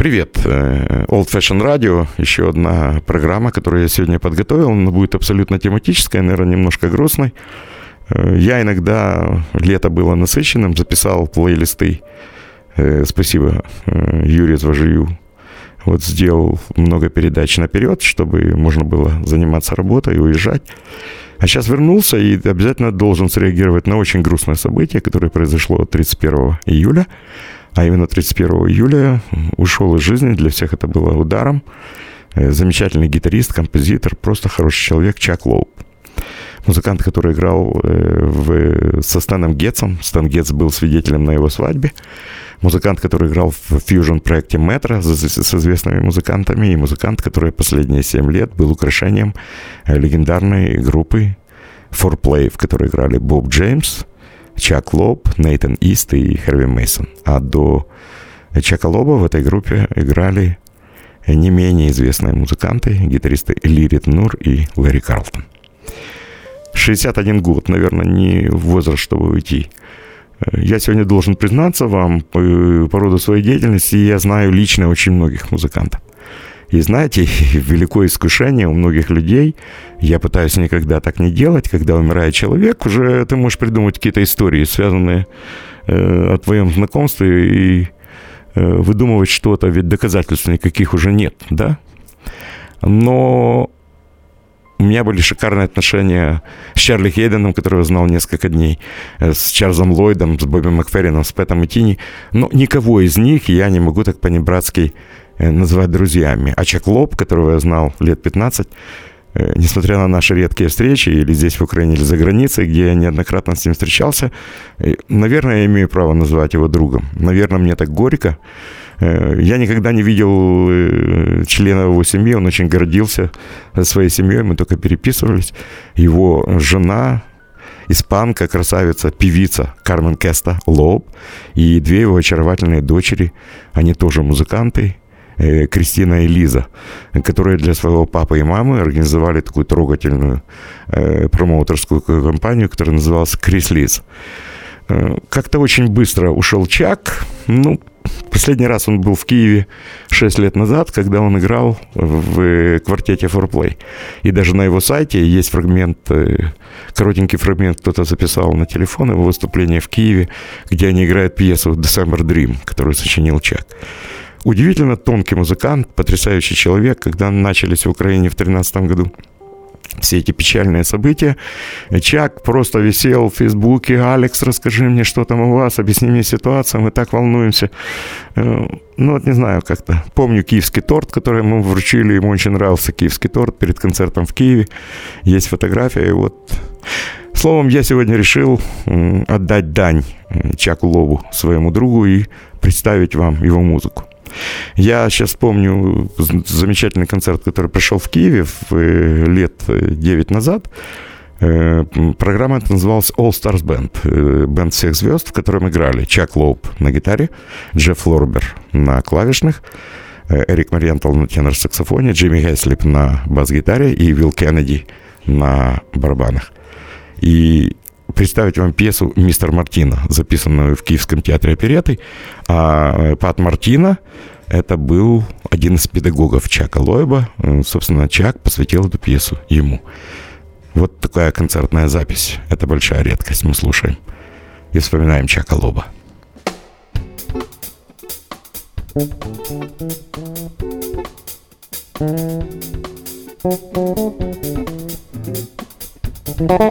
Привет, э, Old Fashion Radio, еще одна программа, которую я сегодня подготовил, она будет абсолютно тематическая, наверное, немножко грустной. Э, я иногда, лето было насыщенным, записал плейлисты Э, спасибо Юрию Зважию. Вот сделал много передач наперед, чтобы можно было заниматься работой и уезжать. А сейчас вернулся и обязательно должен среагировать на очень грустное событие, которое произошло 31 июля. А именно 31 июля ушел из жизни. Для всех это было ударом. Э, замечательный гитарист, композитор, просто хороший человек Чак Лоуп. Музыкант, который играл в, со Станом Гетцем. Стан Гетц был свидетелем на его свадьбе музыкант, который играл в фьюжн-проекте «Метро» с известными музыкантами, и музыкант, который последние 7 лет был украшением э, легендарной группы Fourplay, в которой играли Боб Джеймс, Чак Лоб, Нейтан Ист и Херви Мейсон. А до Чака Лоба в этой группе играли не менее известные музыканты, гитаристы Лирит Нур и Лэри Карлтон. 61 год, наверное, не возраст, чтобы уйти я сегодня должен признаться вам по, по роду своей деятельности, я знаю лично очень многих музыкантов. И знаете, великое искушение у многих людей, я пытаюсь никогда так не делать, когда умирает человек, уже ты можешь придумать какие-то истории, связанные э, о твоем знакомстве, и э, выдумывать что-то, ведь доказательств никаких уже нет, да? Но у меня были шикарные отношения с Чарли Хейденом, которого знал несколько дней, э, с Чарльзом Ллойдом, с Бобби Макферрином, с Пэтом и Тини. Но никого из них я не могу так по-небратски называть друзьями. А Чак Лоб, которого я знал лет 15, э, несмотря на наши редкие встречи, или здесь в Украине, или за границей, где я неоднократно с ним встречался, наверное, я имею право называть его другом. Наверное, мне так горько, Э, я никогда не видел э, члена его семьи, он очень гордился своей семьей, мы только переписывались. Его жена, испанка, красавица, певица Кармен Кеста Лоб и две его очаровательные дочери, они тоже музыканты, э, Кристина и Лиза, которые для своего папы и мамы организовали такую трогательную э, промоутерскую компанию, которая называлась «Крис Лиз». Как-то очень быстро ушел Чак. Ну, Последний раз он был в Киеве 6 лет назад, когда он играл в квартете Fourplay. И даже на его сайте есть фрагмент, э, коротенький фрагмент, кто-то записал на телефон его выступление в Киеве, где они играют пьесу «December Dream», которую сочинил Чак. Удивительно тонкий музыкант, потрясающий человек. Когда начались в Украине в 2013 году все эти печальные события. Чак просто висел в Фейсбуке. «Алекс, расскажи мне, что там у вас, объясни мне ситуацию, мы так волнуемся». Э, ну, вот не знаю как-то. Помню киевский торт, который мы вручили, ему очень нравился киевский торт перед концертом в Киеве. Есть фотография, и вот... Словом, я сегодня решил отдать дань Чаку Лову, своему другу, и представить вам его музыку. Я сейчас помню замечательный концерт, который пришел в Киеве э, лет 9 назад. Э, программа это называлась All Stars Band. Бенд всех звезд, в котором играли Чак Лоуп на гитаре, Джефф Лорбер на клавишных, э, Эрик Мариентал на тенор-саксофоне, Джимми Хэслип на бас-гитаре и Вилл Кеннеди на барабанах. И представить вам пьесу «Мистер Мартина», записанную в Киевском театре опереты. А э, Пат Мартина – это был один из педагогов Чака Лойба. Э, собственно, Чак посвятил эту пьесу ему. Вот такая концертная запись. Это большая редкость. Мы слушаем и вспоминаем Чака Лоба. Thank you. Thank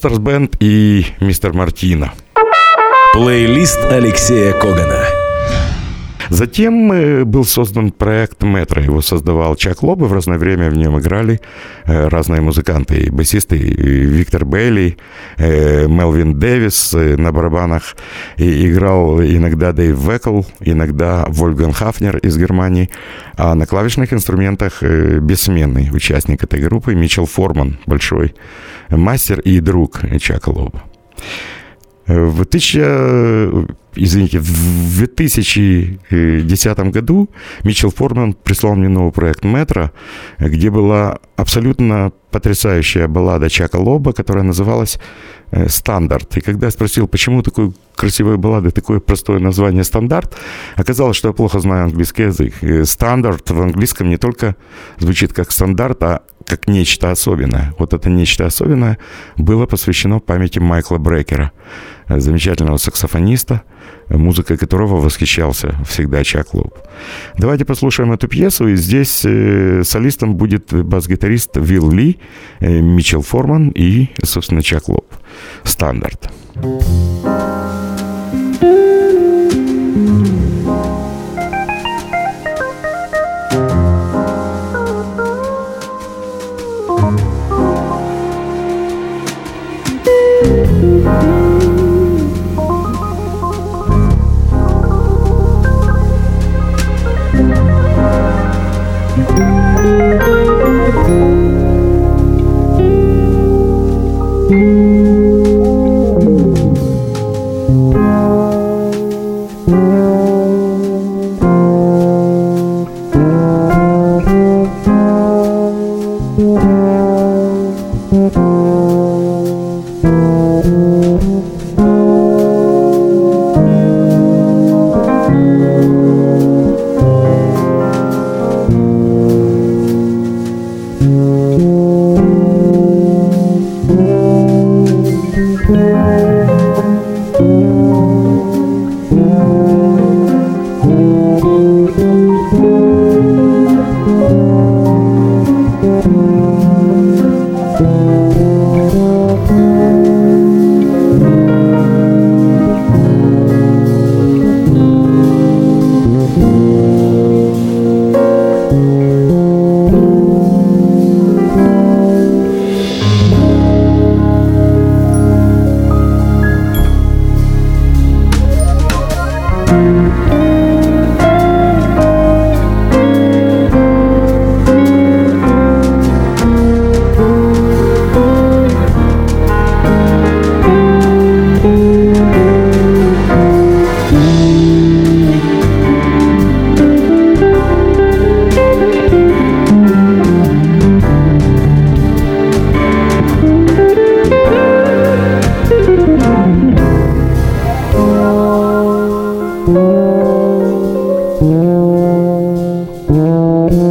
Stars Band и Мистер Мартина. Плейлист Алексея Когана. Затем э, был создан проект «Метро». Его создавал Чак Лоб, и в разное время в нем играли э, разные музыканты. Басисты Виктор Бейли, э, Мелвин Дэвис на барабанах. И играл иногда Дэйв Векл, иногда Вольган Хафнер из Германии. А на клавишных инструментах бессменный участник этой группы Мичел Форман, большой мастер и друг Чака Лоуба. В 1000, извините, в 2010 году Митчелл Форман прислал мне новый проект «Metro», где была абсолютно потрясающая баллада Чака Лоуба, которая называлась э, «Standard». И когда я спросил, почему такой красивой баллады такое простое название «Standard», оказалось, что я плохо знаю английский язык. «Standard» в английском не только звучит как стандарт, а как нечто особенное. Вот это нечто особенное было посвящено памяти Майкла Брекера, замечательного саксофониста, музыкой которого восхищался всегда Чак Лоуб. Давайте послушаем эту пьесу, и здесь э, солистом будет бас-гитарист Уилл Ли, э, Митчелл Форман и, собственно, Чак Лоуб. Стандарт. Это Música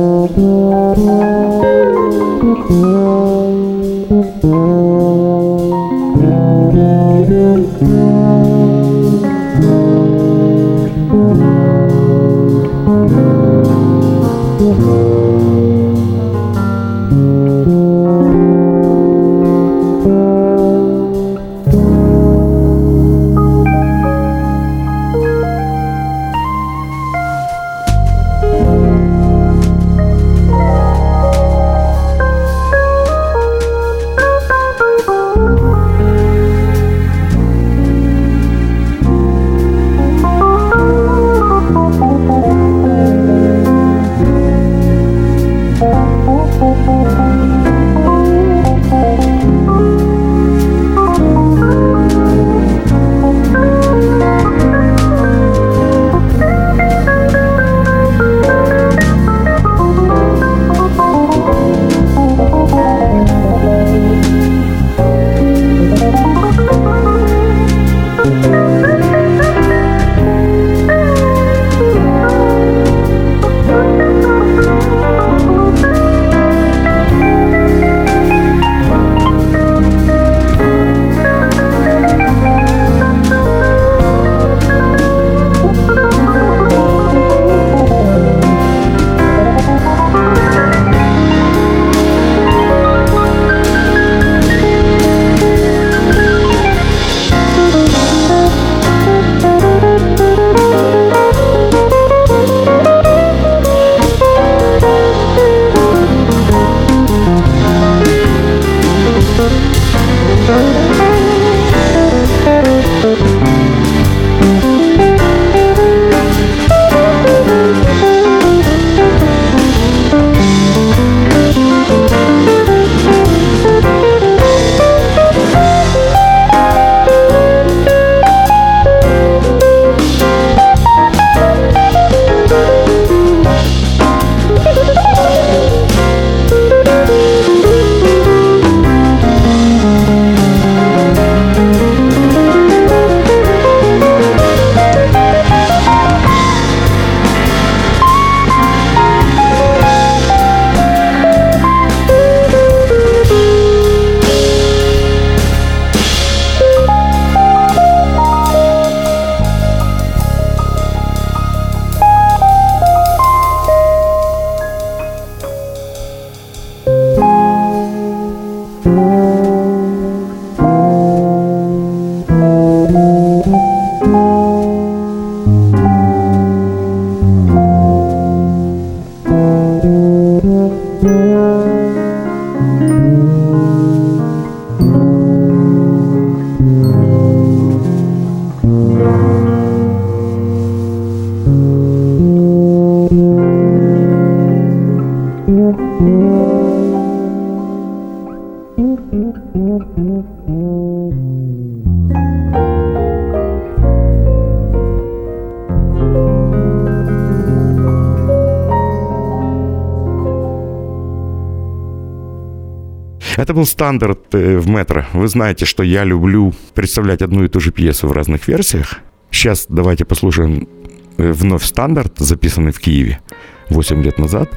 был стандарт э, в метро. Вы знаете, что я люблю представлять одну и ту же пьесу в разных версиях. Сейчас давайте послушаем э, вновь стандарт, записанный в Киеве 8 лет назад.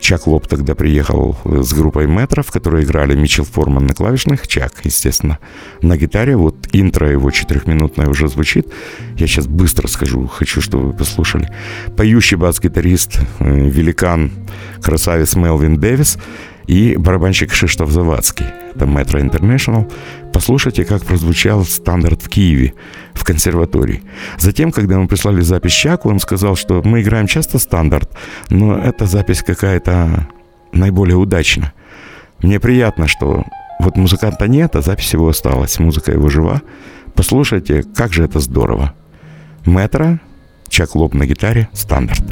Чак Лоб тогда приехал э, с группой метро, в которой играли Митчел Форман на клавишных, Чак, естественно, на гитаре. Вот интро его четырехминутное уже звучит. Я сейчас быстро скажу, хочу, чтобы вы послушали. Поющий бас-гитарист, великан, красавец Мелвин Дэвис – и барабанщик Шиштов Завадский. Это Metro International. Послушайте, как прозвучал стандарт в Киеве, в консерватории. Затем, когда мы прислали запись Чаку, он сказал, что мы играем часто стандарт, но эта запись какая-то наиболее удачна. Мне приятно, что вот музыканта нет, а запись его осталась, музыка его жива. Послушайте, как же это здорово. Метро, Чак Лоб на гитаре, стандарт.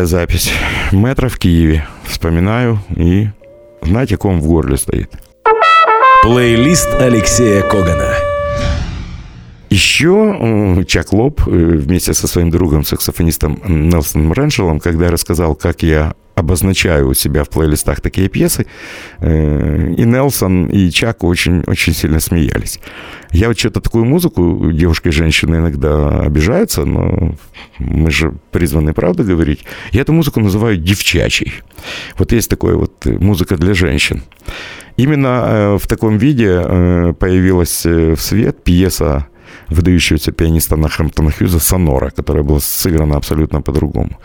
Вот такая запись. Метро в Киеве. Вспоминаю и знаете, ком в горле стоит. Плейлист Алексея Когана. Еще Чак Лоб э, вместе со своим другом, саксофонистом Нелсоном Реншелом, когда рассказал, как я обозначаю у себя в плейлистах такие пьесы, э, и Нелсон, и Чак очень, очень сильно смеялись. Я вот что-то такую музыку, девушки и женщины иногда обижаются, но мы же призваны правду говорить. Я эту музыку называю девчачей. Вот есть такое вот э, музыка для женщин. Именно в таком виде появилась в свет пьеса выдающегося пианиста Нахэмптона Хьюза «Сонора», которая была сыграна абсолютно по-другому.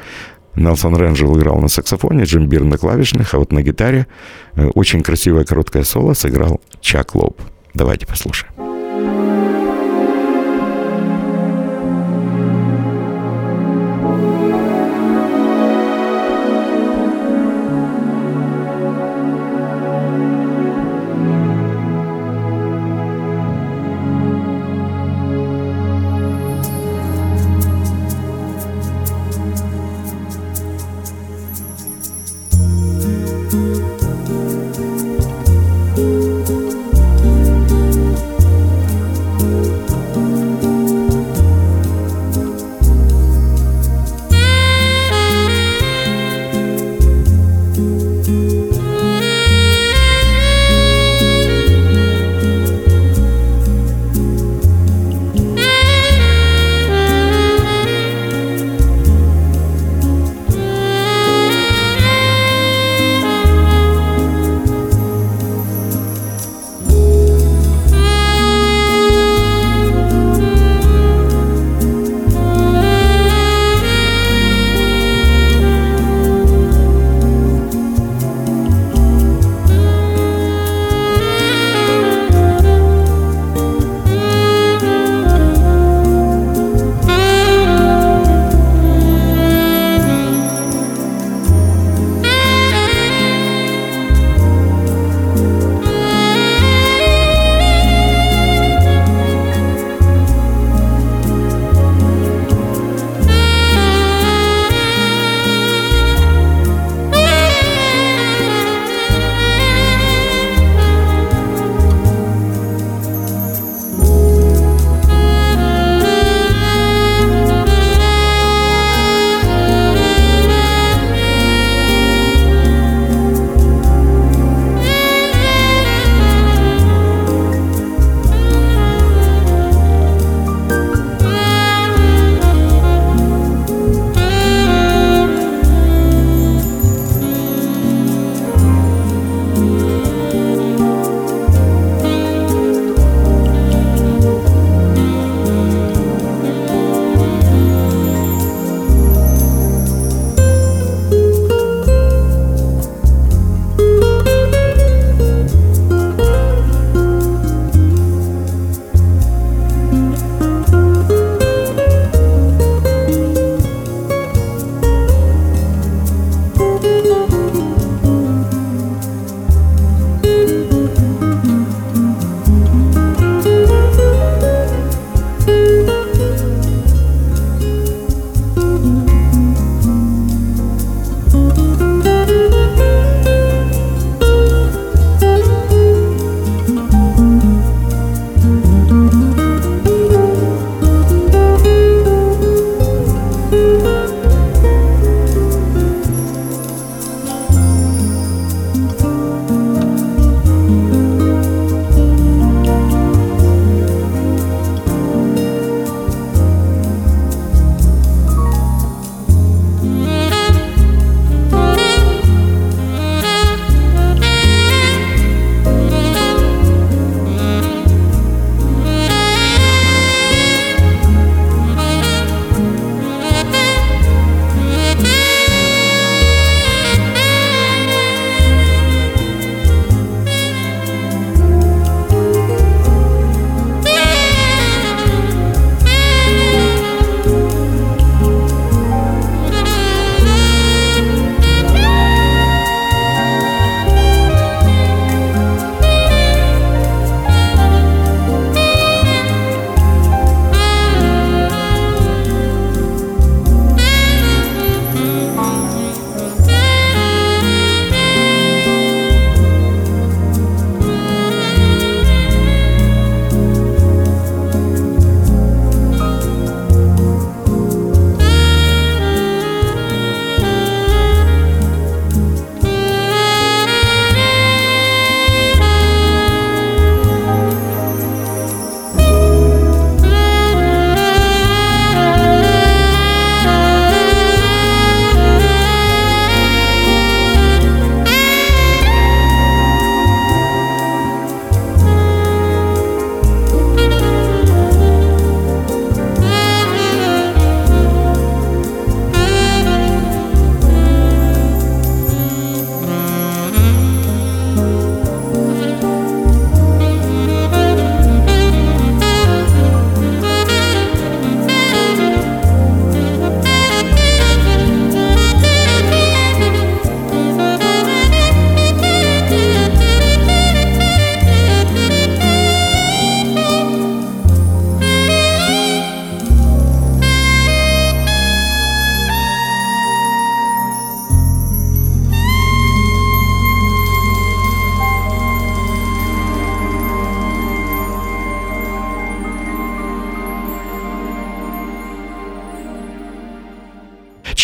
Нелсон Ренджел играл на саксофоне, Джим Бир на клавишных, а вот на гитаре э, очень красивое короткое соло сыграл Чак Лоб. Давайте послушаем.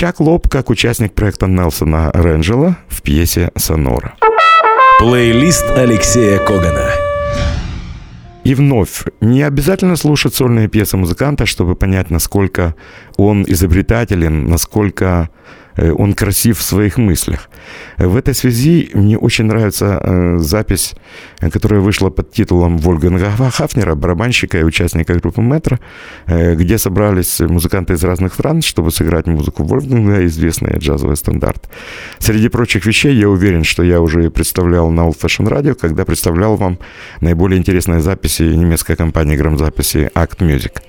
Чак Лоб как участник проекта Нелсона Ренджела в пьесе «Сонора». Плейлист Алексея Когана. И вновь, не обязательно слушать сольные пьесы музыканта, чтобы понять, насколько он изобретателен, насколько он красив в своих мыслях. В этой связи мне очень нравится э, запись, которая вышла под титулом Вольганга Хафнера, барабанщика и участника группы «Метро», э, где собрались музыканты из разных стран, чтобы сыграть музыку Вольфганга, известный джазовый стандарт. Среди прочих вещей я уверен, что я уже представлял на Old Fashion Radio, когда представлял вам наиболее интересные записи немецкой компании грамзаписи Act Music.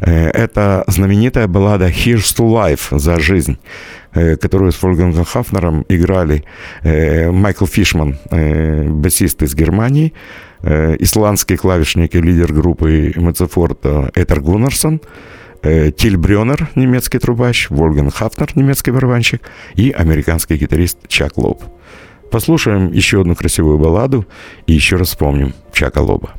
Это знаменитая баллада «Here's to Life» «За жизнь», Э, Э, которую с Фольгангом Хафнером играли э, Майкл Фишман, э, басист из Германии, исландский клавишник и лидер группы Мецефорта Этер Гуннерсон, Тиль Брюнер немецкий трубач, Вольган Хафнер, немецкий барабанщик и американский гитарист Чак Лоб. Послушаем еще одну красивую балладу и еще раз вспомним Чака Лоба.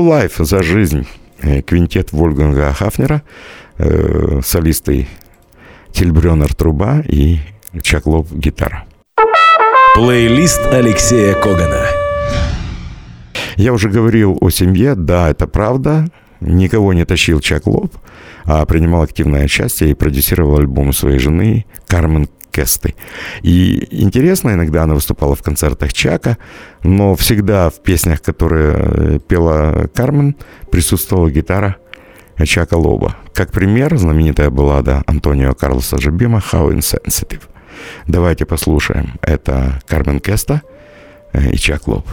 Life за жизнь. Э, квинтет Вольганга Хафнера, э, солисты Тильбрёнер труба и Чаклов гитара. Плейлист Алексея Когана. Я уже говорил о семье, да, это правда. Никого не тащил Чак Лоб, а принимал активное участие и продюсировал альбом своей жены Кармен Кесты. И интересно, иногда она выступала в концертах Чака, но всегда в песнях, которые э, пела Кармен, присутствовала гитара Чака Лоба. Как пример, знаменитая баллада Антонио Карлоса Жабима «How Insensitive». Давайте послушаем. Это Кармен Кеста и Чак Лоб.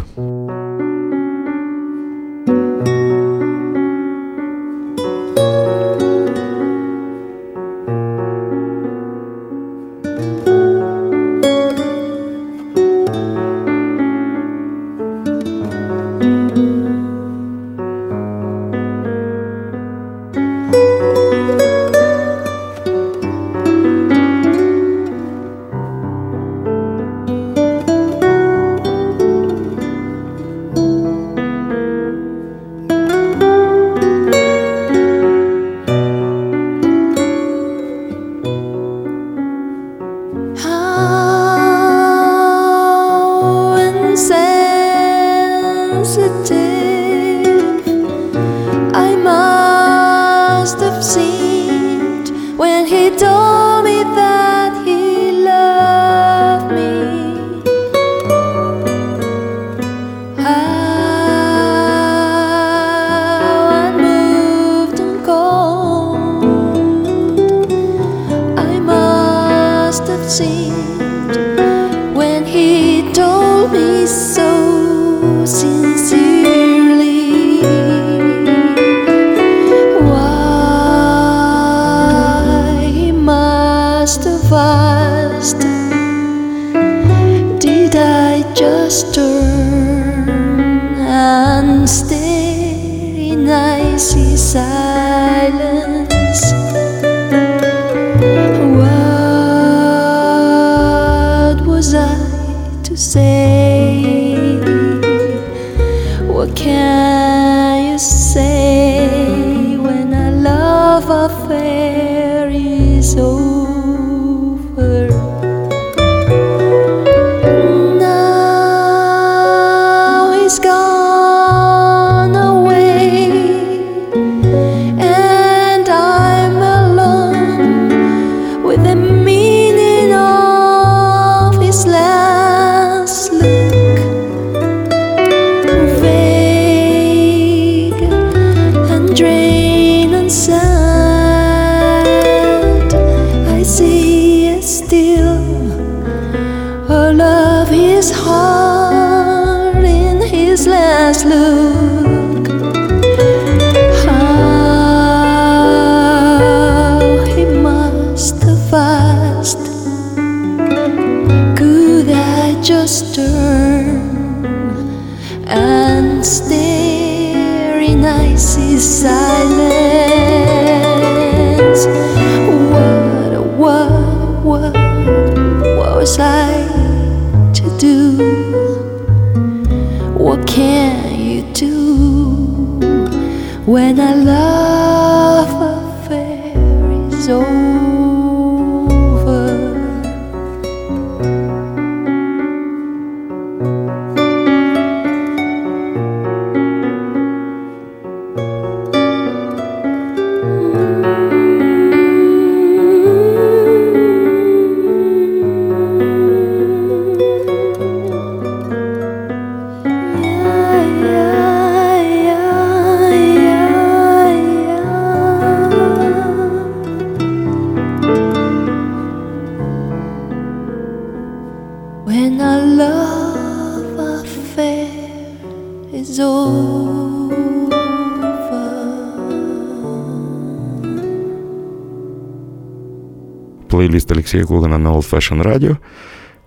Плейлист Алексея Когана на Old Fashion Radio.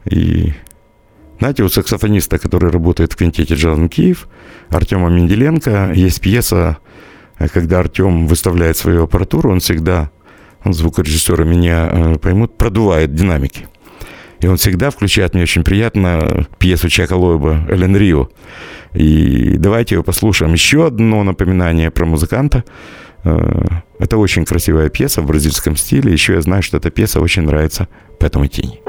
И знаете, у саксофониста, который работает в квинтете Джазн Киев, Артема Менделенко, есть пьеса, когда Артем выставляет свою аппаратуру, он всегда, он, звукорежиссеры меня э, поймут, продувает динамики. И он всегда включает, мне очень приятно, пьесу Чака Лойба «Элен Рио». И давайте его послушаем. Еще одно напоминание про музыканта. Э, это очень красивая пьеса в бразильском стиле. Еще я знаю, что эта пьеса очень нравится Пэтому Тини.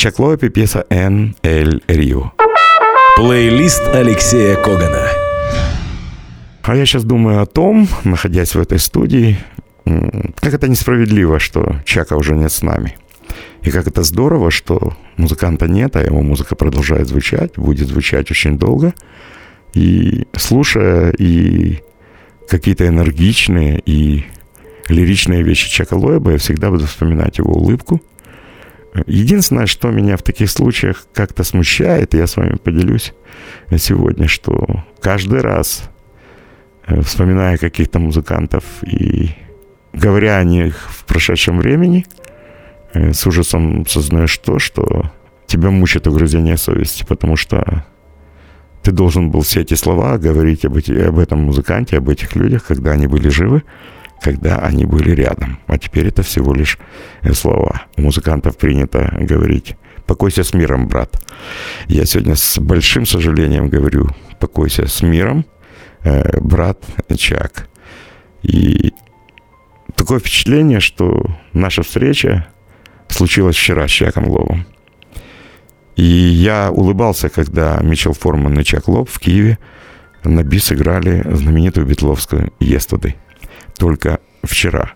Чак Лоэп и пьеса «Эн Эль Рио». Плейлист Алексея Когана. А я сейчас думаю о том, находясь в этой студии, как это несправедливо, что Чака уже нет с нами. И как это здорово, что музыканта нет, а его музыка продолжает звучать, будет звучать очень долго. И слушая и какие-то энергичные и лиричные вещи Чака Лоеба, я всегда буду вспоминать его улыбку. Единственное, что меня в таких случаях как-то смущает, я с вами поделюсь сегодня, что каждый раз, э, вспоминая каких-то музыкантов и говоря о них в прошедшем времени, э, с ужасом сознаешь то, что тебя мучает угрызение совести, потому что ты должен был все эти слова говорить об, эти, об этом музыканте, об этих людях, когда они были живы, когда они были рядом. А теперь это всего лишь э, слова. У музыкантов принято говорить «покойся с миром, брат». Я сегодня с большим сожалением говорю «покойся с миром, э, брат Чак». И такое впечатление, что наша встреча случилась вчера с Чаком Ловом. И я улыбался, когда Мичел Форман и Чак Лоб в Киеве на бис играли знаменитую битловскую «Естуды». Только вчера.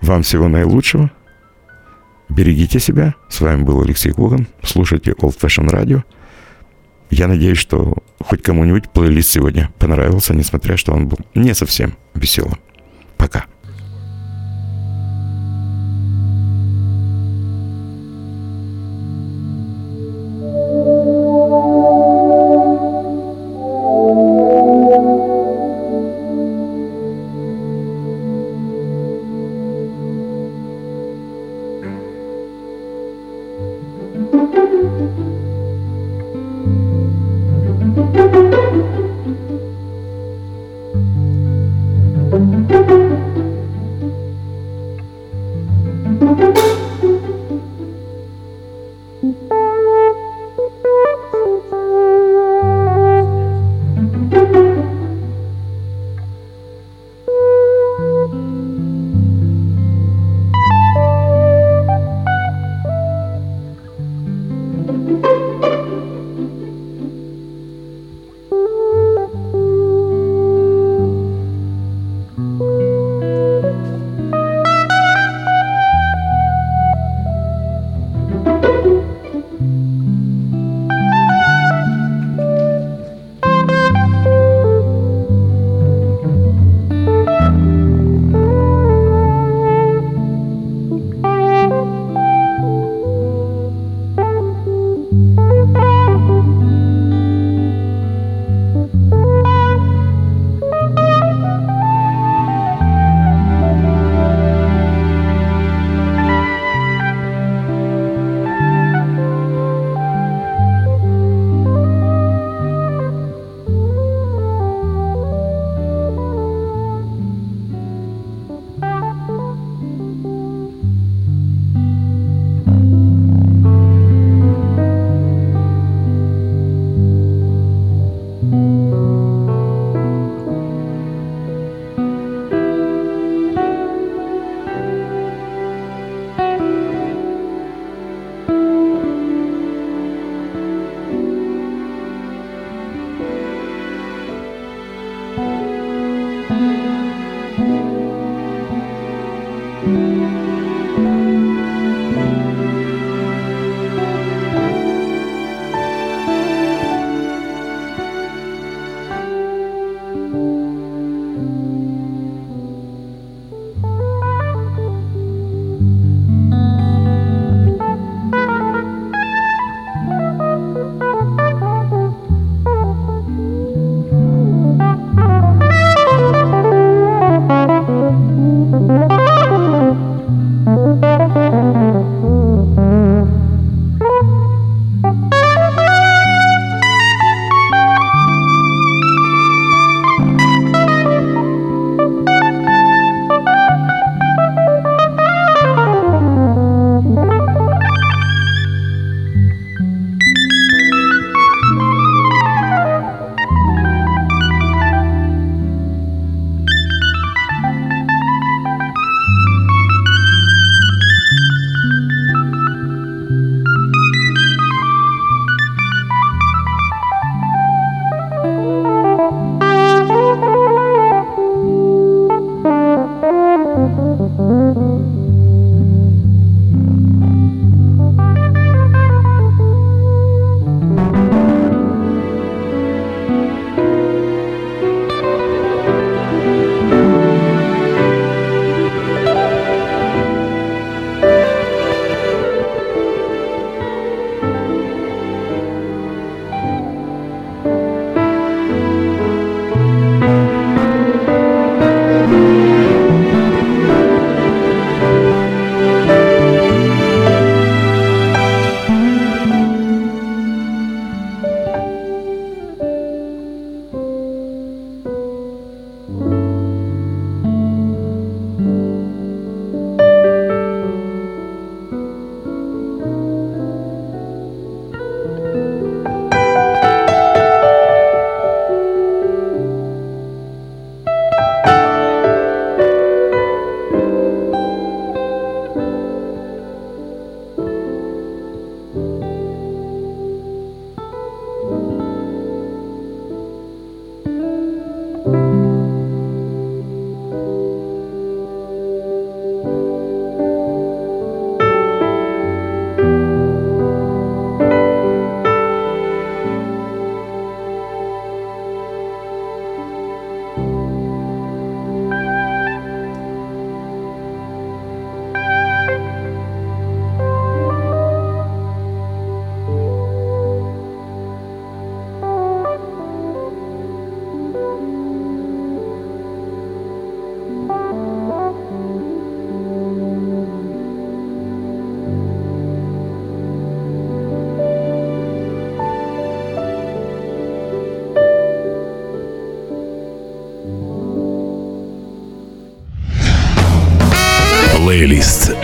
Вам всего наилучшего. Берегите себя. С вами был Алексей Коган. Слушайте Old Fashion Radio. Я надеюсь, что хоть кому-нибудь плейлист сегодня понравился, несмотря что он был не совсем веселым.